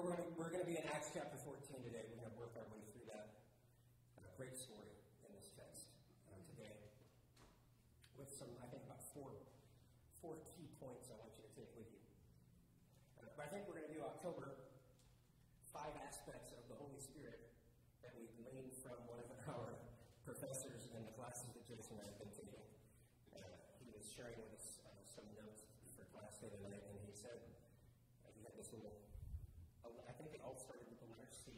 We're going we're to be in Acts chapter 14 today. We're going to work our way through that uh, great story in this text uh, today with some, I think, about four, four key points I want you to take with you. Uh, but I think we're going to do October five aspects of the Holy Spirit that we gleaned from one of our professors in the classes that Jason and I have been taking. Uh, he was sharing with us uh, some notes for class the other night, and he said uh, he had this little I think it all started with the letter C.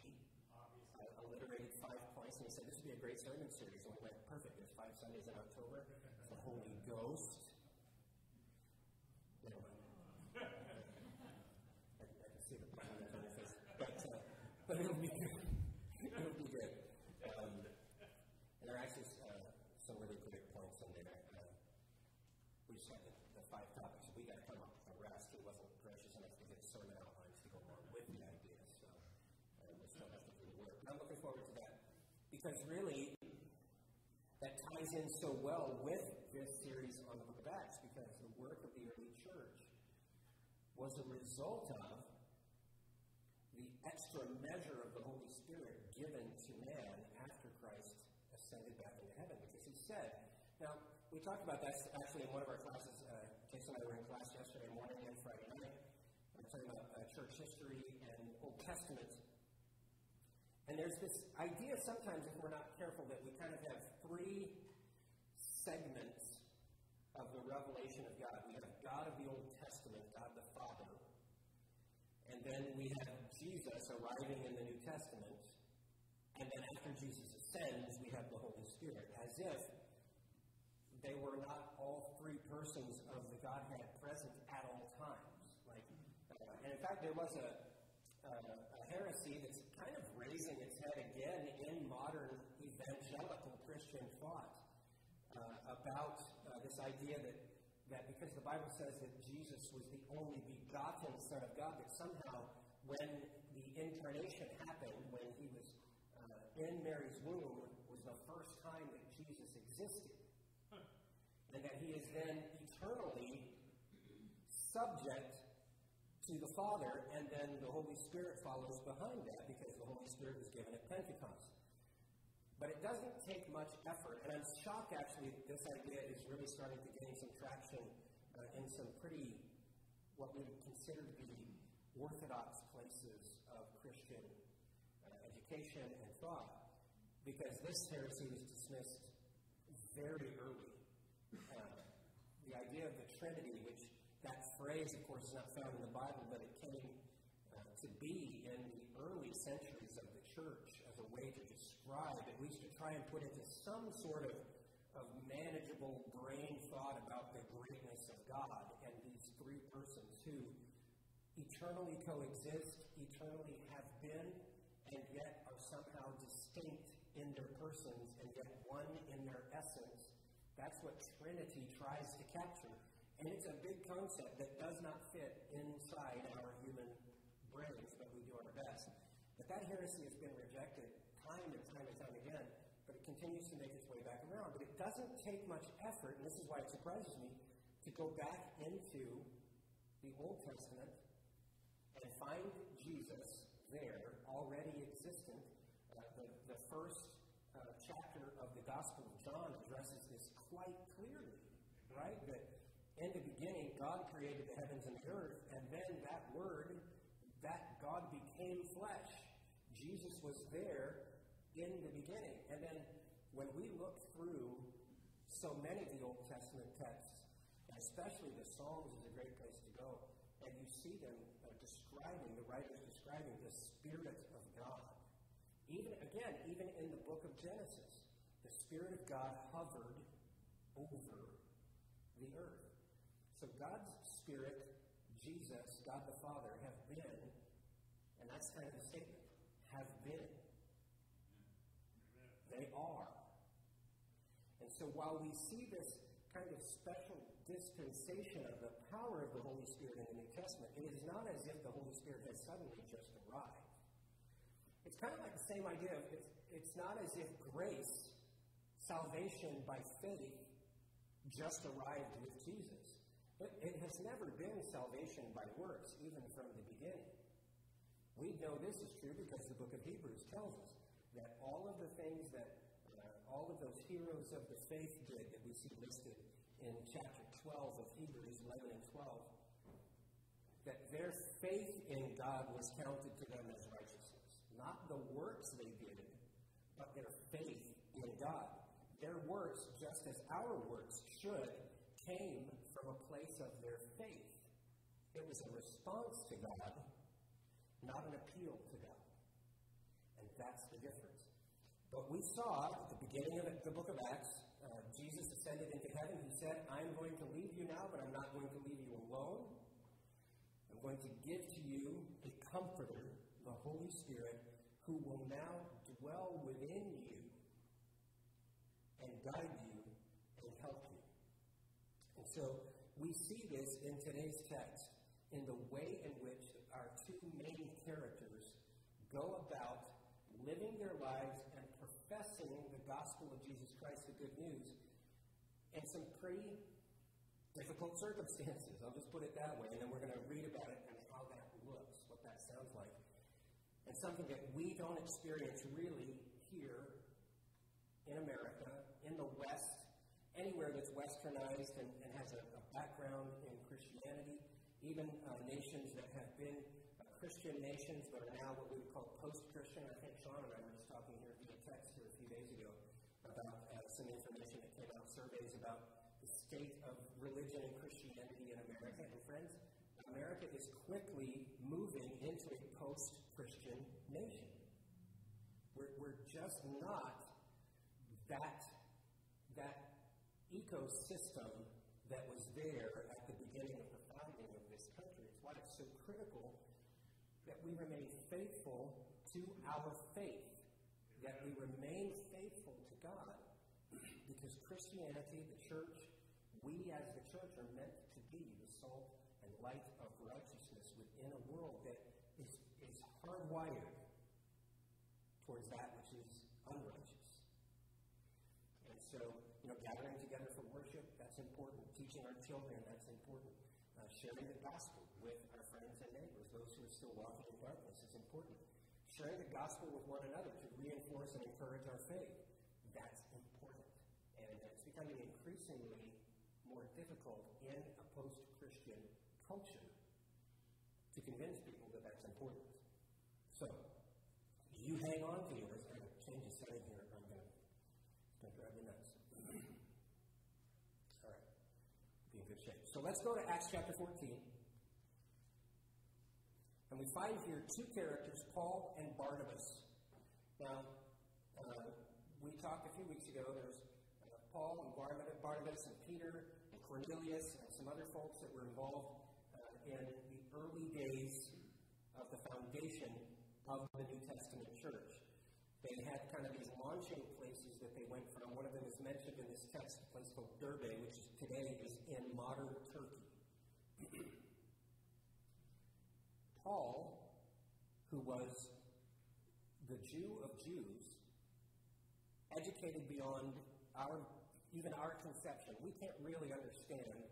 I alliterated five points, and he said, This would be a great sermon series. And we went, Perfect. There's five Sundays in October. The Holy Ghost. Mind. I, I can see the plan on your face. But, uh, but it'll be good. it'll be good. Um, and there are actually uh, some really great points in there. Uh, we just had the, the five topics. We got to come up with a rest. He wasn't gracious enough to get sermon out I'm looking forward to that. Because really, that ties in so well with this series on the book of Acts, because the work of the early church was a result of the extra measure of the Holy Spirit given to man after Christ ascended back into heaven. Because he said, now, we talked about that actually in one of our classes. Uh, Jason and I were in class yesterday morning and Friday night. We are talking about uh, church history and Old Testament and there's this idea sometimes, if we're not careful, that we kind of have three segments of the revelation of God. We have God of the Old Testament, God the Father. And then we have Jesus arriving in the New Testament. And then after Jesus ascends, we have the Holy Spirit, as if they were not all three persons of the Godhead present at all times. Like, uh, and in fact, there was a, uh, a heresy that's kind of raising its head again in modern evangelical Christian thought uh, about uh, this idea that, that because the Bible says that Jesus was the only begotten Son of God, that somehow when the incarnation happened, when he was uh, in Mary's womb, was the first time that Jesus existed. And that he is then eternally subject to the Father, and then the Holy Spirit follows behind that because the Holy Spirit was given at Pentecost. But it doesn't take much effort, and I'm shocked actually that this idea is really starting to gain some traction uh, in some pretty, what we would consider to be orthodox Christian uh, education and thought, because this heresy was dismissed very early. Uh, the idea of the Trinity, which that phrase, of course, is not found in the Bible, but it came uh, to be in the early centuries of the church as a way to describe, at least to try and put into some sort of, of manageable brain thought about the greatness of God and these three persons who eternally coexist, eternally been, and yet are somehow distinct in their persons and yet one in their essence. That's what Trinity tries to capture. And it's a big concept that does not fit inside our human brains, but we do our best. But that heresy has been rejected time and time and time again, but it continues to make its way back around. But it doesn't take much effort, and this is why it surprises me, to go back into the Old Testament and find there, already existent. Uh, the, the first uh, chapter of the Gospel of John addresses this quite clearly, right? That in the beginning, God created the heavens and the earth, and then that word, that God became flesh. Jesus was there in the beginning. And then when we look through so many of the Old Testament texts, especially the Psalms is a great place to go, and you see them describing, the writers describing the Spirit of God. Even, again, even in the book of Genesis, the Spirit of God hovered over the earth. So God's Spirit, Jesus, God the Father, have been, and that's kind of the statement, have been. They are. And so while we see this kind of special dispensation of the power of the Holy Spirit in Testament, it is not as if the Holy Spirit has suddenly just arrived. It's kind of like the same idea of it's, it's not as if grace, salvation by faith, just arrived with Jesus. But it has never been salvation by works, even from the beginning. We know this is true because the book of Hebrews tells us that all of the things that uh, all of those heroes of the faith did that we see listed in chapter 12 of Hebrews 11 and 12, that their faith in God was counted to them as righteousness. Not the works they did, but their faith in God. Their works, just as our works should, came from a place of their faith. It was a response to God, not an appeal to God. And that's the difference. But we saw at the beginning of the book of Acts, uh, Jesus ascended into heaven. He said, I'm going to leave you now, but I'm not going to leave you alone. Going to give to you the comforter, the Holy Spirit, who will now dwell within you and guide you and help you. And so we see this in today's text in the way in which our two main characters go about living their lives and professing the gospel of Jesus Christ, the good news, in some pretty difficult circumstances. I'll just put it that way, and then we're going to read about it and how that looks, what that sounds like. And something that we don't experience really here in America, in the West, anywhere that's westernized and, and has a, a, background in Christianity, even uh, nations that have been uh, Christian nations but are now what we would call post Christian. I think Sean and I were just talking here via text here a few days ago about uh, some information that came out, surveys about the state of religion and Christianity in America. And friends, America is quickly moving into a post Christian nation. We're, we're just not that, that ecosystem that was there at the beginning of the founding of this country. It's why it's so critical that we remain faithful to our faith, that we remain faithful to God, because Christianity, the church, we as the church are meant to be the salt and light of righteousness within a world that is, is hardwired towards that which is unrighteous. And so, you know, gathering together for worship, that's important. Teaching our children, that's important. Uh, sharing the gospel with our friends and neighbors, those who are still walking in darkness, is important. Sharing the gospel with one another to reinforce and encourage our faith, that's important. And it's becoming difficult in a post Christian culture to convince people that that's important. So, you hang on to yours. I'm going to change the setting here. I'm going to, drive me nuts. All right. Be in good shape. So let's go to Acts chapter 14. And we find here two characters, Paul and Barnabas. Now, uh, we talked a few weeks ago. There's uh, Paul and Barnabas and Peter Cornelius and some other folks that were involved uh, in the early days of the foundation of the New Testament church. They had kind of these launching places that they went from. One of them is mentioned in this text, a place called Derbe, which today is in modern Turkey. Paul, who was the Jew of Jews, educated beyond our even our conception. We can't really understand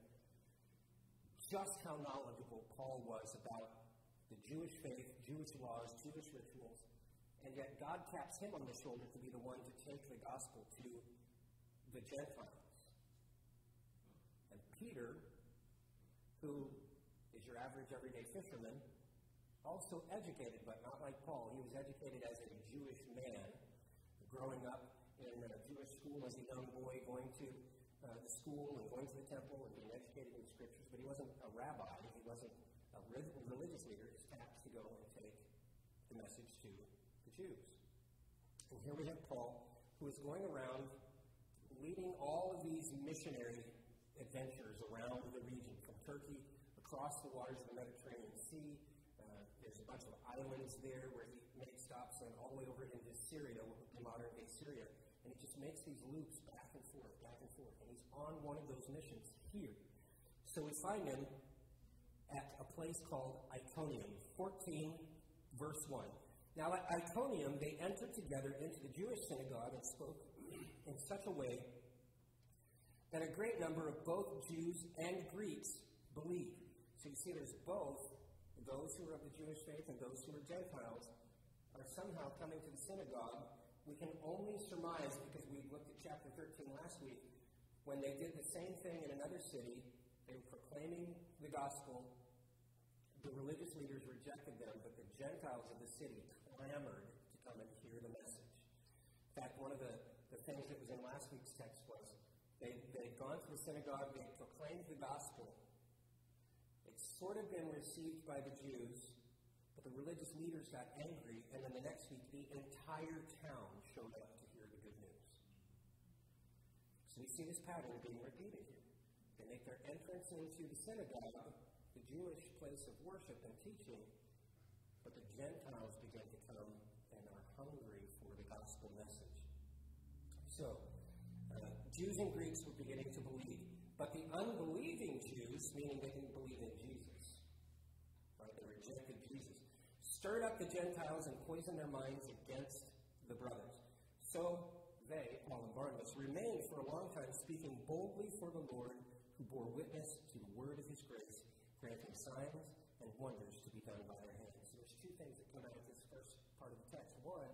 just how knowledgeable Paul was about the Jewish faith, Jewish laws, Jewish rituals, and yet God taps him on the shoulder to be the one to take the gospel to the Gentiles. And Peter, who is your average everyday fisherman, also educated, but not like Paul. He was educated as a Jewish man, growing up in a school as a young boy, going to uh, the school and going to the temple and being educated in the scriptures, but he wasn't a rabbi. He wasn't a religious leader is tapped to go and take the message to the Jews. And here we have Paul, who is going around leading all of these missionary adventures around the region, from Turkey across the waters of the Mediterranean Sea. Uh, there's a bunch of islands there where he makes stops and all the way over into Syria, modern day Syria. And he just makes these loops back and forth, back and forth. And he's on one of those missions here. So we find him at a place called Iconium, 14, verse 1. Now, at Iconium, they entered together into the Jewish synagogue and spoke in such a way that a great number of both Jews and Greeks believed. So you see, there's both those who are of the Jewish faith and those who are Gentiles, are somehow coming to the synagogue, we can only surmise, because we looked at chapter 13 last week, when they did the same thing in another city, they were proclaiming the gospel. The religious leaders rejected them, but the Gentiles of the city clamored to come and hear the message. In fact, one of the, the things that was in last week's text was they, they'd gone to the synagogue, they proclaimed the gospel. It's sort of been received by the Jews, but the religious leaders got angry, and then the next week, the entire town showed up to hear the good news. So we see this pattern being repeated here. They make their entrance into the synagogue, the Jewish place of worship and teaching, but the Gentiles begin to come and are hungry for the gospel message. So, uh, Jews and Greeks were beginning to believe, but the unbelieving Jews, meaning they didn't believe in Jesus, right? They rejected Jesus, stirred up the Gentiles and poisoned their minds against the brothers. So they, Paul and Barnabas, remained for a long time speaking boldly for the Lord, who bore witness to the word of his grace, granting signs and wonders to be done by their hands. So there's two things that come out of this first part of the text. One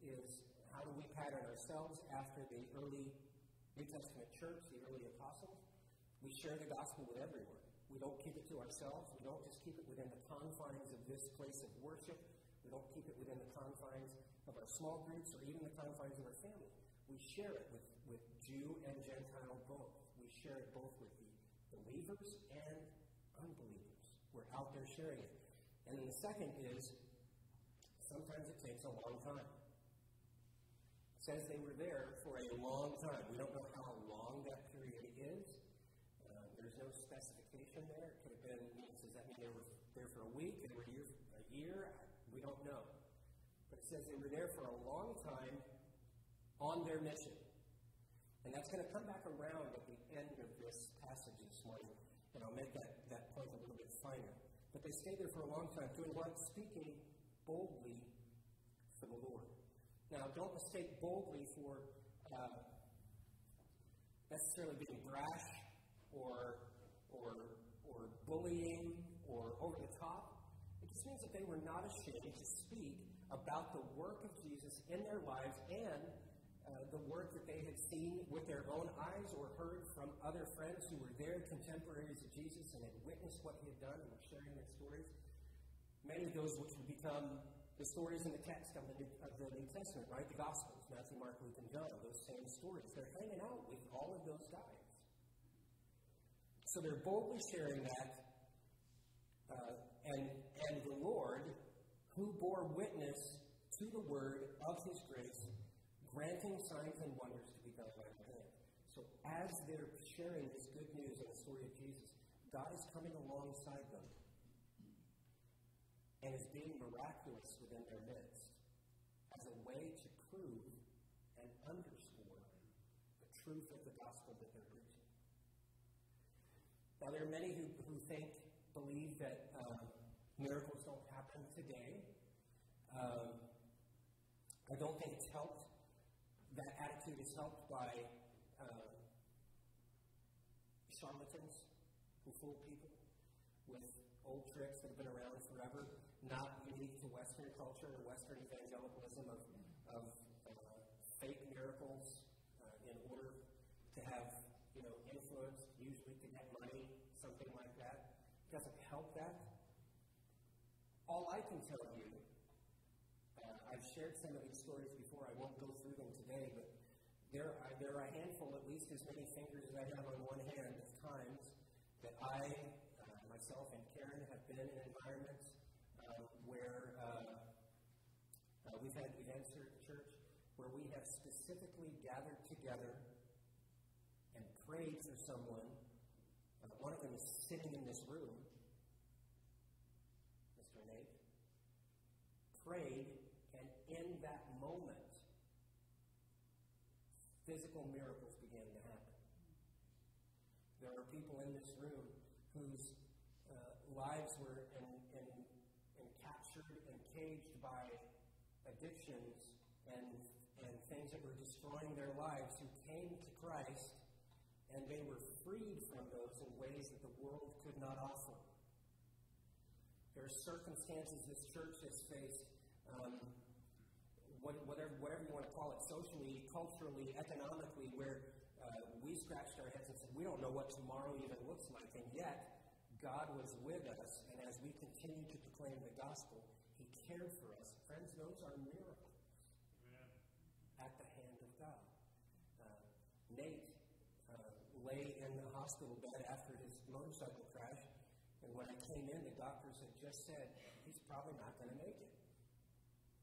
is how do we pattern ourselves after the early New Testament church, the early apostles? We share the gospel with everyone. We don't keep it to ourselves. We don't just keep it within the confines of this place of worship. We don't keep it within the confines of our small groups or even the confines of our family. We share it with, with Jew and Gentile both. We share it both with the believers and unbelievers. We're out there sharing it. And then the second is sometimes it takes a long time. It says they were there for a long time. We don't know how long that period is. Uh, there's no specification there. It could have been, does that mean they were there for a week? They were here a year? We don't know. But it says they were there for a long time on their mission. And that's going to come back around at the end of this passage this morning. And I'll make that, that point a little bit finer. But they stayed there for a long time, doing what? Speaking boldly for the Lord. Now, don't mistake boldly for uh, necessarily being brash or bullying or over the top. It just means that they were not ashamed to speak about the work of Jesus in their lives and uh, the work that they had seen with their own eyes or heard from other friends who were there, contemporaries of Jesus, and had witnessed what he had done and were sharing their stories. Many of those which would become the stories in the text of the, New, of the New Testament, right? The Gospels, Matthew, Mark, Luke, and John, those same stories. They're hanging out with all of those guys. So they're boldly sharing that. Uh, and, and the Lord, who bore witness to the word of his grace, granting signs and wonders to be done by their hand. So as they're sharing this good news and the story of Jesus, God is coming alongside them and is being miraculous within their midst as a way to prove and underscore the truth of the gospel that they're preaching. Now, there are many who, who think, believe that um, miracles don't happen today. Um, I don't think it's helped. That attitude is helped by uh, charlatans who fool people with old tricks that have been around forever not unique to Western culture or Western evangelicalism of, of uh, fake miracles uh, in order to have, you know, influence, usually to get money, something like that. It doesn't help that. All I can tell you, uh, I've shared some of these stories before. I won't go through them today, but there are, there are a handful, at as many fingers as I have on one hand, of times that I, uh, myself and Karen, have been in environments where uh, uh, we've had events here at church where we have specifically gathered together and prayed for someone. Uh, one of them is sitting in this room, Mr. Nate. Prayed, and in that moment, physical miracles began to happen. There are people in this room whose uh, lives were caged by addictions and, and things that were destroying their lives who came to Christ and they were freed from those in ways that the world could not offer. There are circumstances this church has faced, um, whatever, whatever you want to call it, socially, culturally, economically, where uh, we scratched our heads and said, we don't know what tomorrow even looks like. And yet, God was with us, and as we continue to proclaim the gospel, He cared for us. Friends, those are miracles Amen. at the hand of God. Uh, Nate uh, lay in the hospital bed after his motorcycle crash, and when I came in, the doctors had just said, he's probably not going to make it.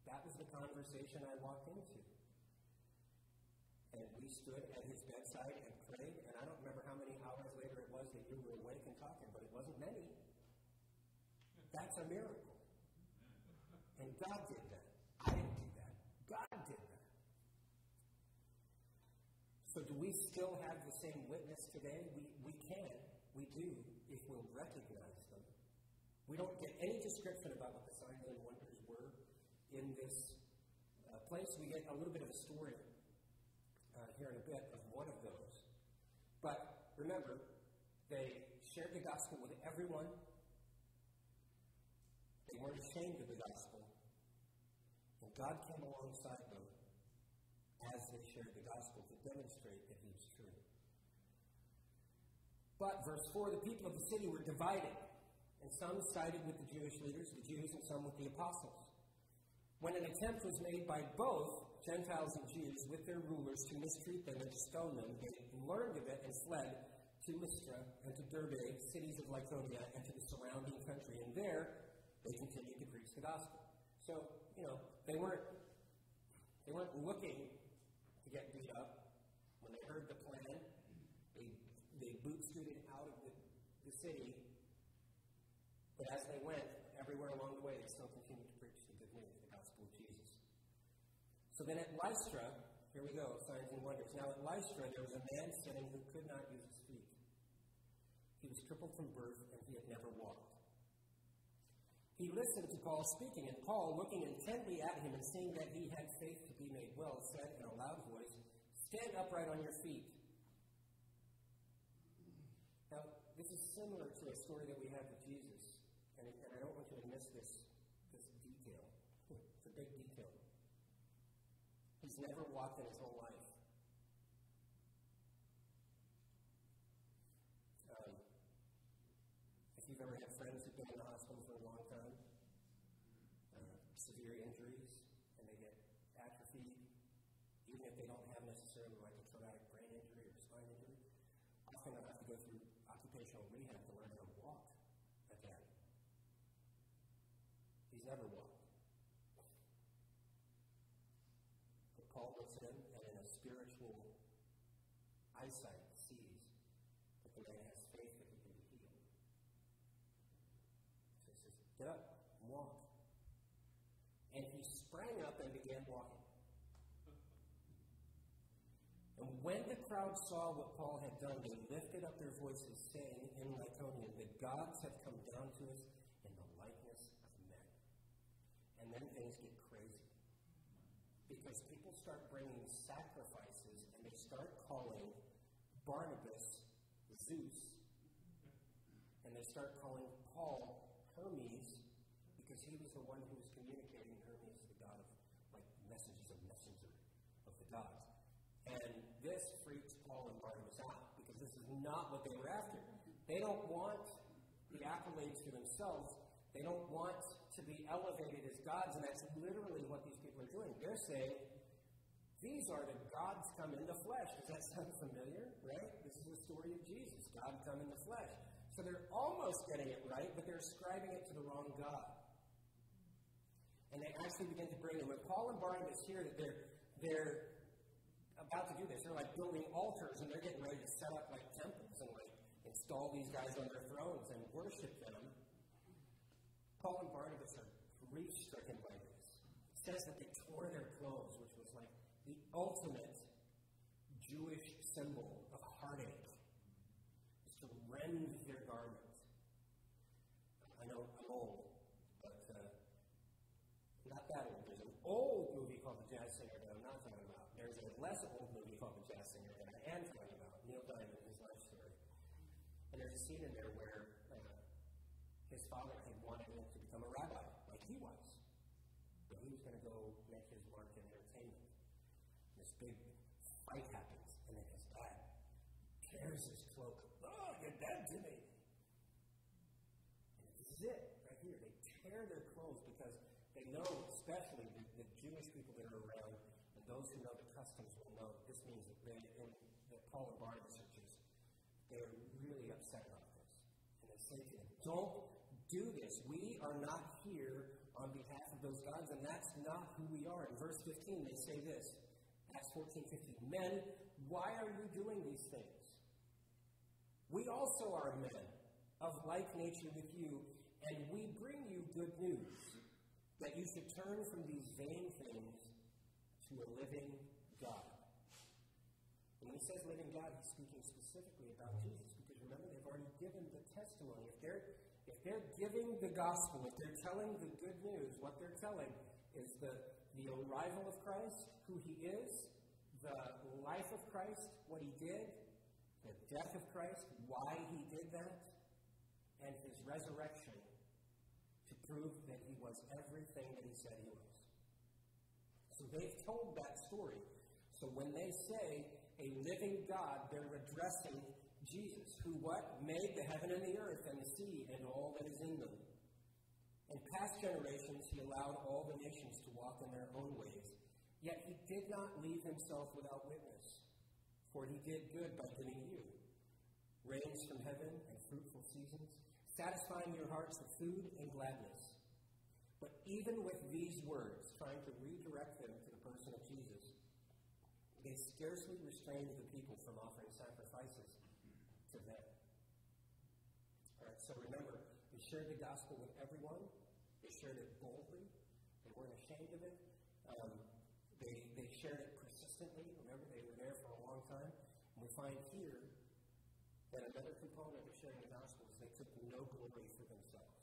That was the conversation I walked into. And we stood at his bedside and prayed, and I don't remember how many hours later it was that you were awake and talking, wasn't many. That's a miracle. And God did that. I didn't do that. God did that. So, do we still have the same witness today? We, we can. We do if we'll recognize them. We don't get any description about what the signs and wonders were in this uh, place. We get a little bit of a story uh, here in a bit of one of those. But remember, they shared the gospel with everyone. They weren't ashamed of the gospel. And God came alongside them as they shared the gospel to demonstrate that He was true. But, verse 4 the people of the city were divided, and some sided with the Jewish leaders, the Jews, and some with the apostles. When an attempt was made by both Gentiles and Jews with their rulers to mistreat them and to stone them, they learned of it and fled to Lystra and to Derbe, cities of Lycaonia, and to the surrounding country. And there they continued to preach the gospel. So, you know, they weren't they weren't looking to get beat up. When they heard the plan, they they bootstrooted out of the, the city. But as they went, everywhere along the way, they still continued to preach the good news, the gospel of Jesus. So then at Lystra, here we go, signs and wonders. Now at Lystra, there was a man sitting who could not use was crippled from birth, and he had never walked. He listened to Paul speaking, and Paul, looking intently at him and seeing that he had faith to be made well, said in a loud voice, Stand upright on your feet. Now, this is similar to a story that we have with Jesus, and, and I don't want you to miss this, this detail. It's a big detail. He's never walked in his whole life. Um, if you've ever had friends who've been in the hospital for a long time, uh, severe injuries, and they get atrophy, even if they don't have necessarily like a traumatic brain injury or spine injury, often they'll have to go through occupational rehab to learn how to walk again. He's never walked. But Paul looks at him and in a spiritual eyesight sees that the man has faith that he can be healed. So he says, Get up and walk. And he sprang up and began walking. And when the crowd saw what Paul had done, they lifted up their voices, saying in Lycaonia, The gods have come down to us in the likeness of men. And then things get crazy. Because people start bringing sacrifices and they start calling Barnabas Zeus. And they start calling Paul Hermes because he was the one who was communicating Hermes, the god of like messages of messenger of the gods. And this freaks Paul and Barnabas out because this is not what they were after. They don't want the accolades to themselves. They don't want to be elevated as gods, and that's literally what these people are doing. They're saying, these are the gods come in the flesh. Does that sound familiar? Right? This is the story of Jesus. God come in the flesh. So they're almost getting it right, but they're ascribing it to the wrong God. And they actually begin to bring it. When Paul and Barnabas hear that they're they're about to do this. They're like building altars and they're getting ready to set up like temples and like install these guys on their thrones and worship them. Paul and Barnabas are grief stricken by this. It says that they tore their clothes, which was like the ultimate Jewish symbol of heartache, is to rend their garments. I know I'm old, but uh, not that old. There's an old movie called The Jazz Singer that I'm not talking about. There's a less old movie called The Jazz Singer that I am talking about, Neil Diamond, his life story. And there's a scene in there where uh, his father had wanted him to become a going to go make his mark in entertainment. This big fight happens, and then his dad tears his cloak. Oh, you're dead to me. And this is it, right here. They tear their clothes because they know, especially the, the Jewish people that are around, and those who know the customs will know this means that they, in the Paul and Barnabas are Jews, they're really upset about this. And they say to them, Don't do this. We are not here on behalf of those gods, and that's not who we are. In verse 15, they say this Acts 14 15. Men, why are you doing these things? We also are men of like nature with you, and we bring you good news that you should turn from these vain things to a living God. When he says living God, he's speaking specifically about Jesus, because remember, they've already given the testimony. If they're if they're giving the gospel, if they're telling the good news, what they're telling is the, the arrival of Christ, who he is, the life of Christ, what he did, the death of Christ, why he did that, and his resurrection to prove that he was everything that he said he was. So they've told that story. So when they say a living God, they're addressing Jesus, who what? Made the heaven and the earth and the sea and all that is in them. In past generations, he allowed all the nations to walk in their own ways. Yet he did not leave himself without witness, for he did good by giving you rains from heaven and fruitful seasons, satisfying your hearts with food and gladness. But even with these words, trying to redirect them to the person of Jesus, they scarcely restrained the people from offering sacrifices to them. All right, so remember, they shared the gospel with everyone. They shared it boldly. They weren't ashamed of it. Um, they, they shared it persistently. Remember, they were there for time. And we find here that another component of sharing the gospel is they took no glory for themselves.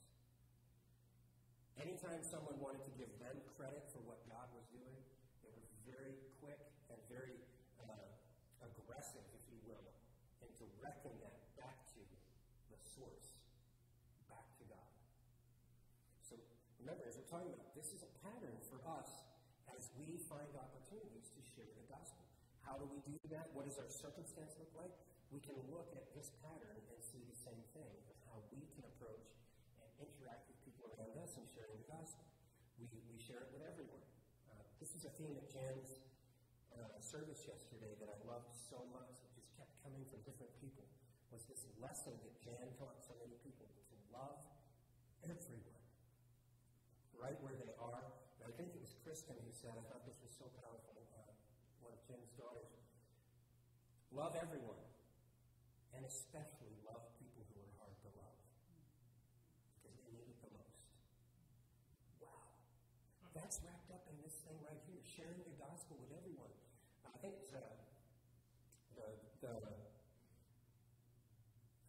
Anytime someone wanted to give them credit for what God was doing, they were very quick and very uh, aggressive, if you will, in directing that back to the source, back to God. So remember, as we're talking about, this is a pattern for us as we find opportunities to share the. How do we do that? What does our circumstance look like? We can look at this pattern and see the same thing of how we can approach and interact with people around us in sharing the gospel. We, we share it with everyone. Uh, this is a theme at Jan's uh, service yesterday that I loved so much. It just kept coming from different people. Was this lesson that Jan taught so many people to love everyone, right where they are. And I think it was Kristen who said, I thought this was so powerful. Uh, one of Jan's daughters. Love everyone, and especially love people who are hard to love because they need it the most. Wow. That's wrapped up in this thing right here sharing the gospel with everyone. I think it's uh, the, the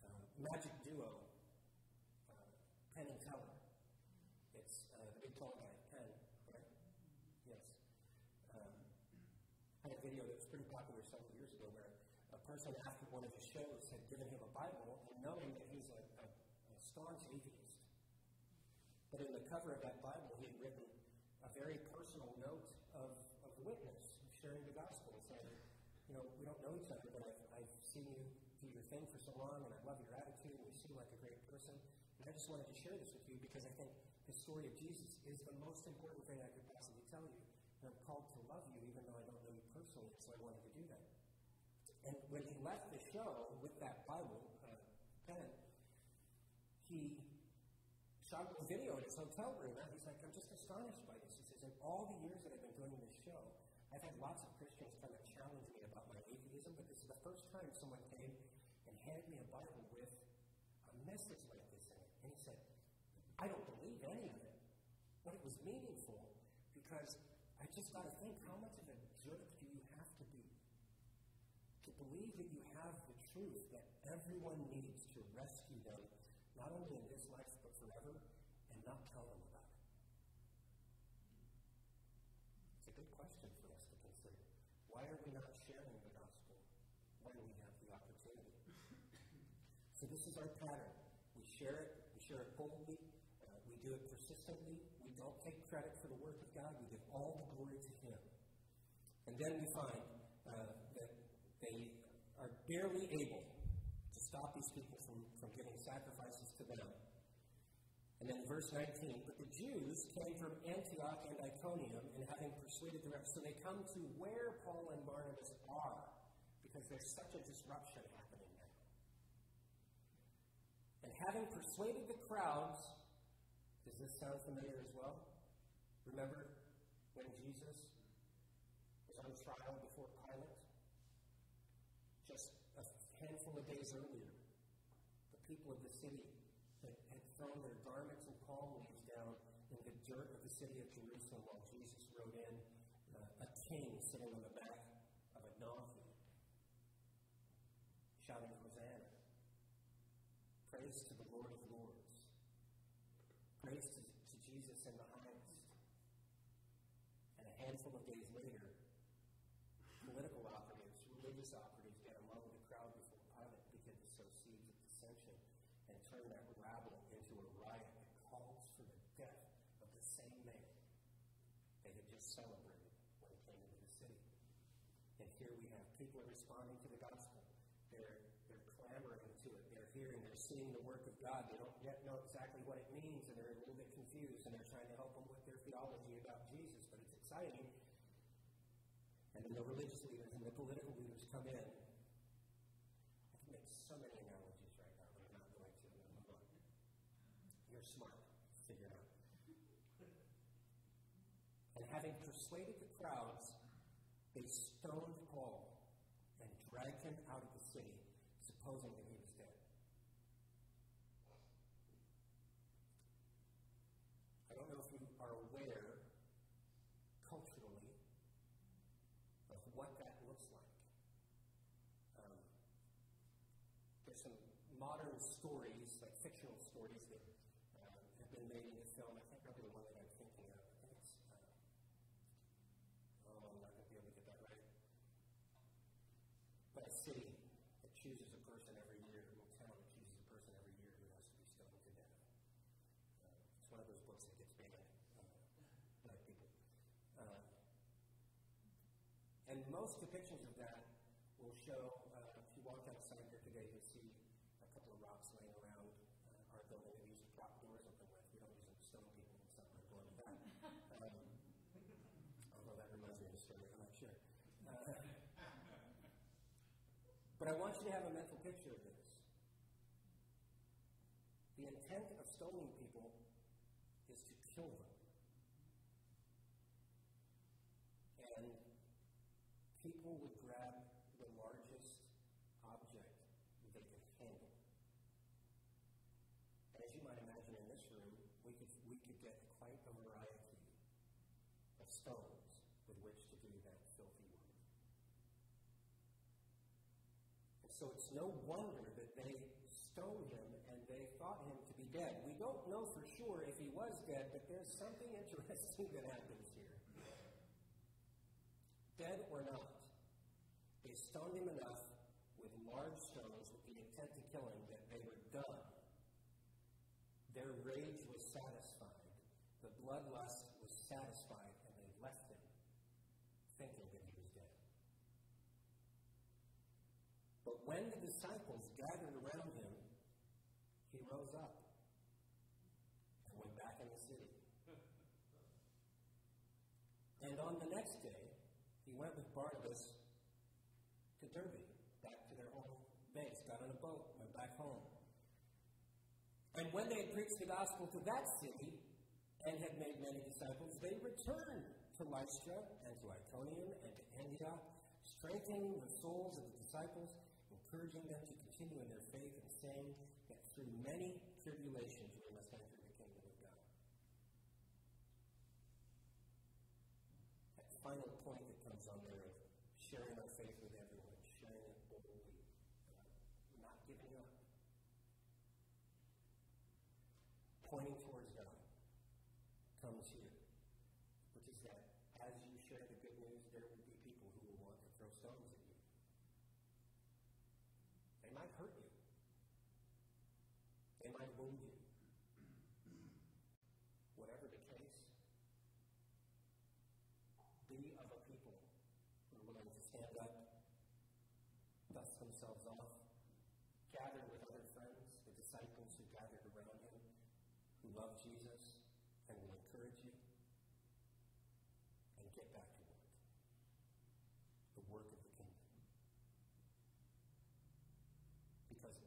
uh, magic duo, uh, Penn and Teller. It's uh, the big tall guy, Penn, right? Yes. Um, I had a video that was pretty popular several years ago where a person after one of his shows had given him a Bible, and knowing that he's a, a, a staunch atheist. But in the cover of that Bible, he had written a very personal note of, of witness, of sharing the gospel, saying, you know, we don't know each other, but I've, I've seen you do your thing for so long, and I love your attitude, and you seem like a great person. And I just wanted to share this with you because I think the story of Jesus is the most important thing I could possibly tell you. And I'm called to love you, even though I don't know you personally, so I wanted to do that. And when he left the show with that Bible uh, Penn, he shot a room, and he's like, I'm just astonished by this. He says, in all the years that I've been doing this show, I've had lots of Christians come and challenge me about my atheism, but this is the first time someone came and handed me a Bible with a message like this in it. And he said, I don't believe any of it. But it was meaningful because I just got to think, how much of a jerk do you have to be to believe that you have the truth that everyone needs to rescue them, not only in this life, but forever, and not tell them about it? It's a good question for us to consider. Why are we not sharing the gospel when we have the opportunity? So this is our pattern. We share it, we share it boldly, uh, we do it persistently, we don't take credit for the work of God. We give all the glory to Him. And then we find uh, that they are barely able to stop these people from, from giving sacrifices to them. And then verse 19, but the Jews came from Antioch and Iconium, and having persuaded the rest, so they come to where Paul and Barnabas are, because there's such a disruption happening now. And having persuaded the crowds, does this sound familiar as well? Remember when Jesus was on trial before Pilate? Just a handful of days earlier, the people of the city had, had thrown their garments and palm leaves down in the dirt of the city of Jerusalem while Jesus rode in, uh, a king sitting on a donkey, shouting, Hosanna. Praise to the Lord of Lords. Praise to, to Jesus in the highest. And a handful of days later, political operatives, religious operatives get among the crowd before Pilate, begin to sow seeds of dissension, and turn that rabble into a riot that calls for the death of the same man they had just celebrated when he came into the city. And here we have people responding to the gospel. They're, they're clamoring to it. They're hearing, they're seeing the work of God. They don't yet know exactly what it means, and and they're trying to help them with their theology about Jesus, but it's exciting. And then the religious leaders and the political leaders come in. I can make so many analogies right now, but I'm not going to. You're smart. Figure it out. And having persuaded the crowds, they stoned Paul and dragged him out of the city, supposing that he was dead. I don't know if you are aware culturally of what that looks like. Um, there's some modern stories, like fictional stories, that uh, have been made into film. I think probably the one that I'm thinking of. I think it's. Uh, oh, I'm not going to be able to get that right. But a city that chooses a person every year, a town that chooses a person every year who has to be stoned to death. Uh, it's one of those books that gets banned uh, by people. Uh, and most depictions of that will show, uh, if you walk outside here today, you'll see a couple of rocks laying around uh, our building that we use to prop doors open with. We don't use them to stone people. It's not really going to that. Um, although that reminds me of a story, I'm not sure. Uh, but I want you to have a mental picture of this. The intent of stoning people is to kill them. And people would grab the largest object they could handle. And as you might imagine in this room, we could, we could get quite a variety of stones with which to do that filthy work. And so it's no wonder that they stoned him and they thought him to be dead. We don't know for sure if he was dead, but there's something interesting that happens here. Dead or not, they stoned him enough with large stones with the intent to kill him that they were done. Their rage was satisfied. The bloodlust was satisfied, and they left him thinking that he was dead. But when the disciples gathered around him, he rose up and went back in the city. And on the next day, he went with Barnabas to Derbe, back to their home base, got on a boat, went back home. And when they had preached the gospel to that city and had made many disciples, they returned to Lystra and to Iconium and to Antioch, strengthening the souls of the disciples, encouraging them to continue in their faith, and saying that through many tribulations we must enter the kingdom of God. Final point that comes on there of sharing our faith with everyone, sharing it boldly, uh, not giving up, pointing towards God, comes here, which is that as you share the good news, there will be people who will want to throw stones at you. They might hurt you. They might wound you.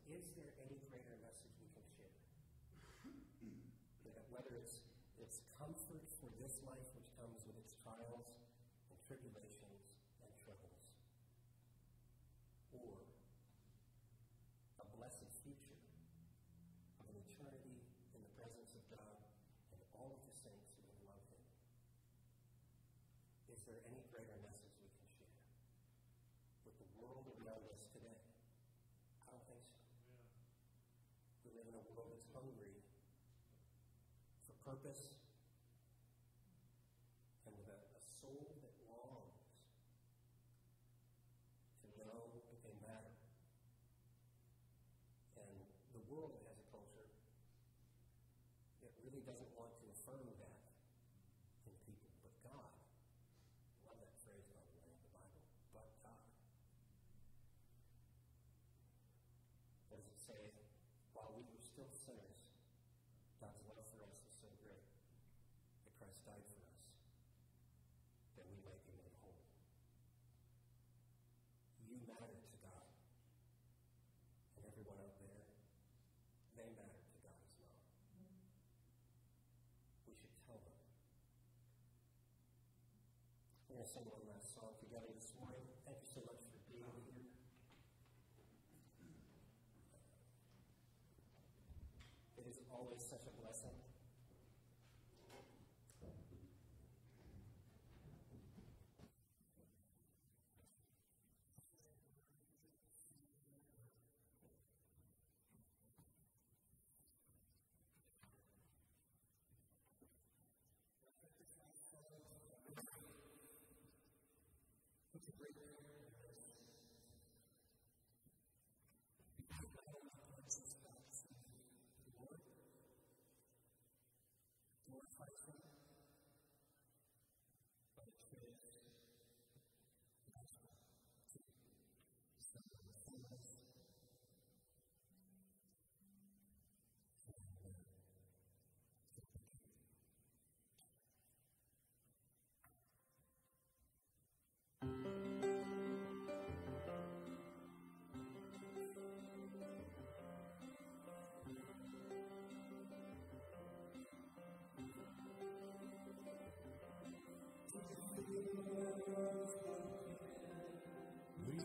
is there any greater message hungry for purpose your. So if you get it,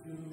through.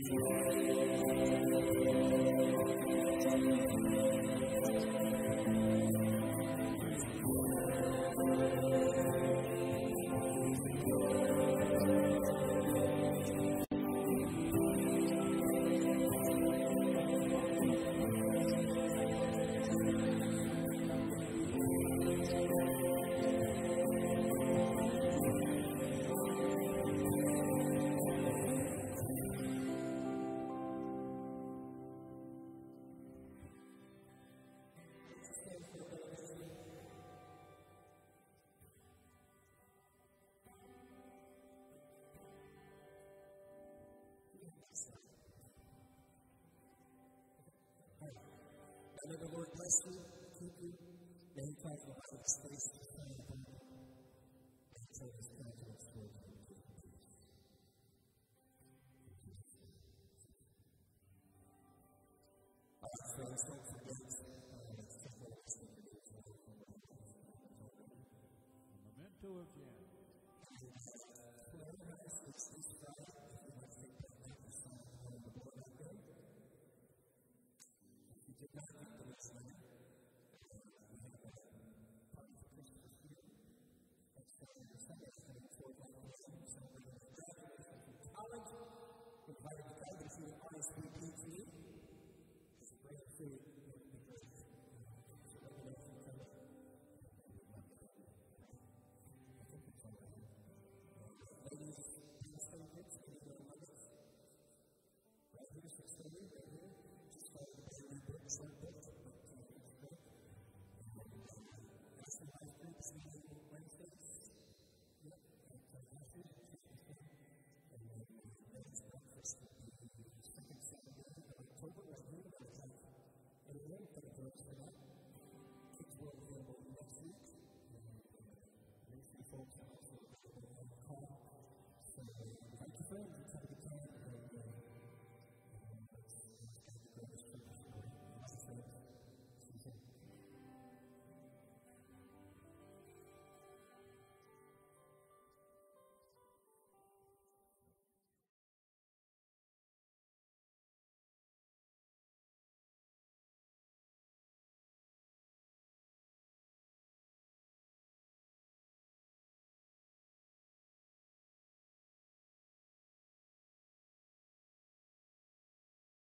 Thank you. May the Lord bless you, keep you. May you find the light of space to shine.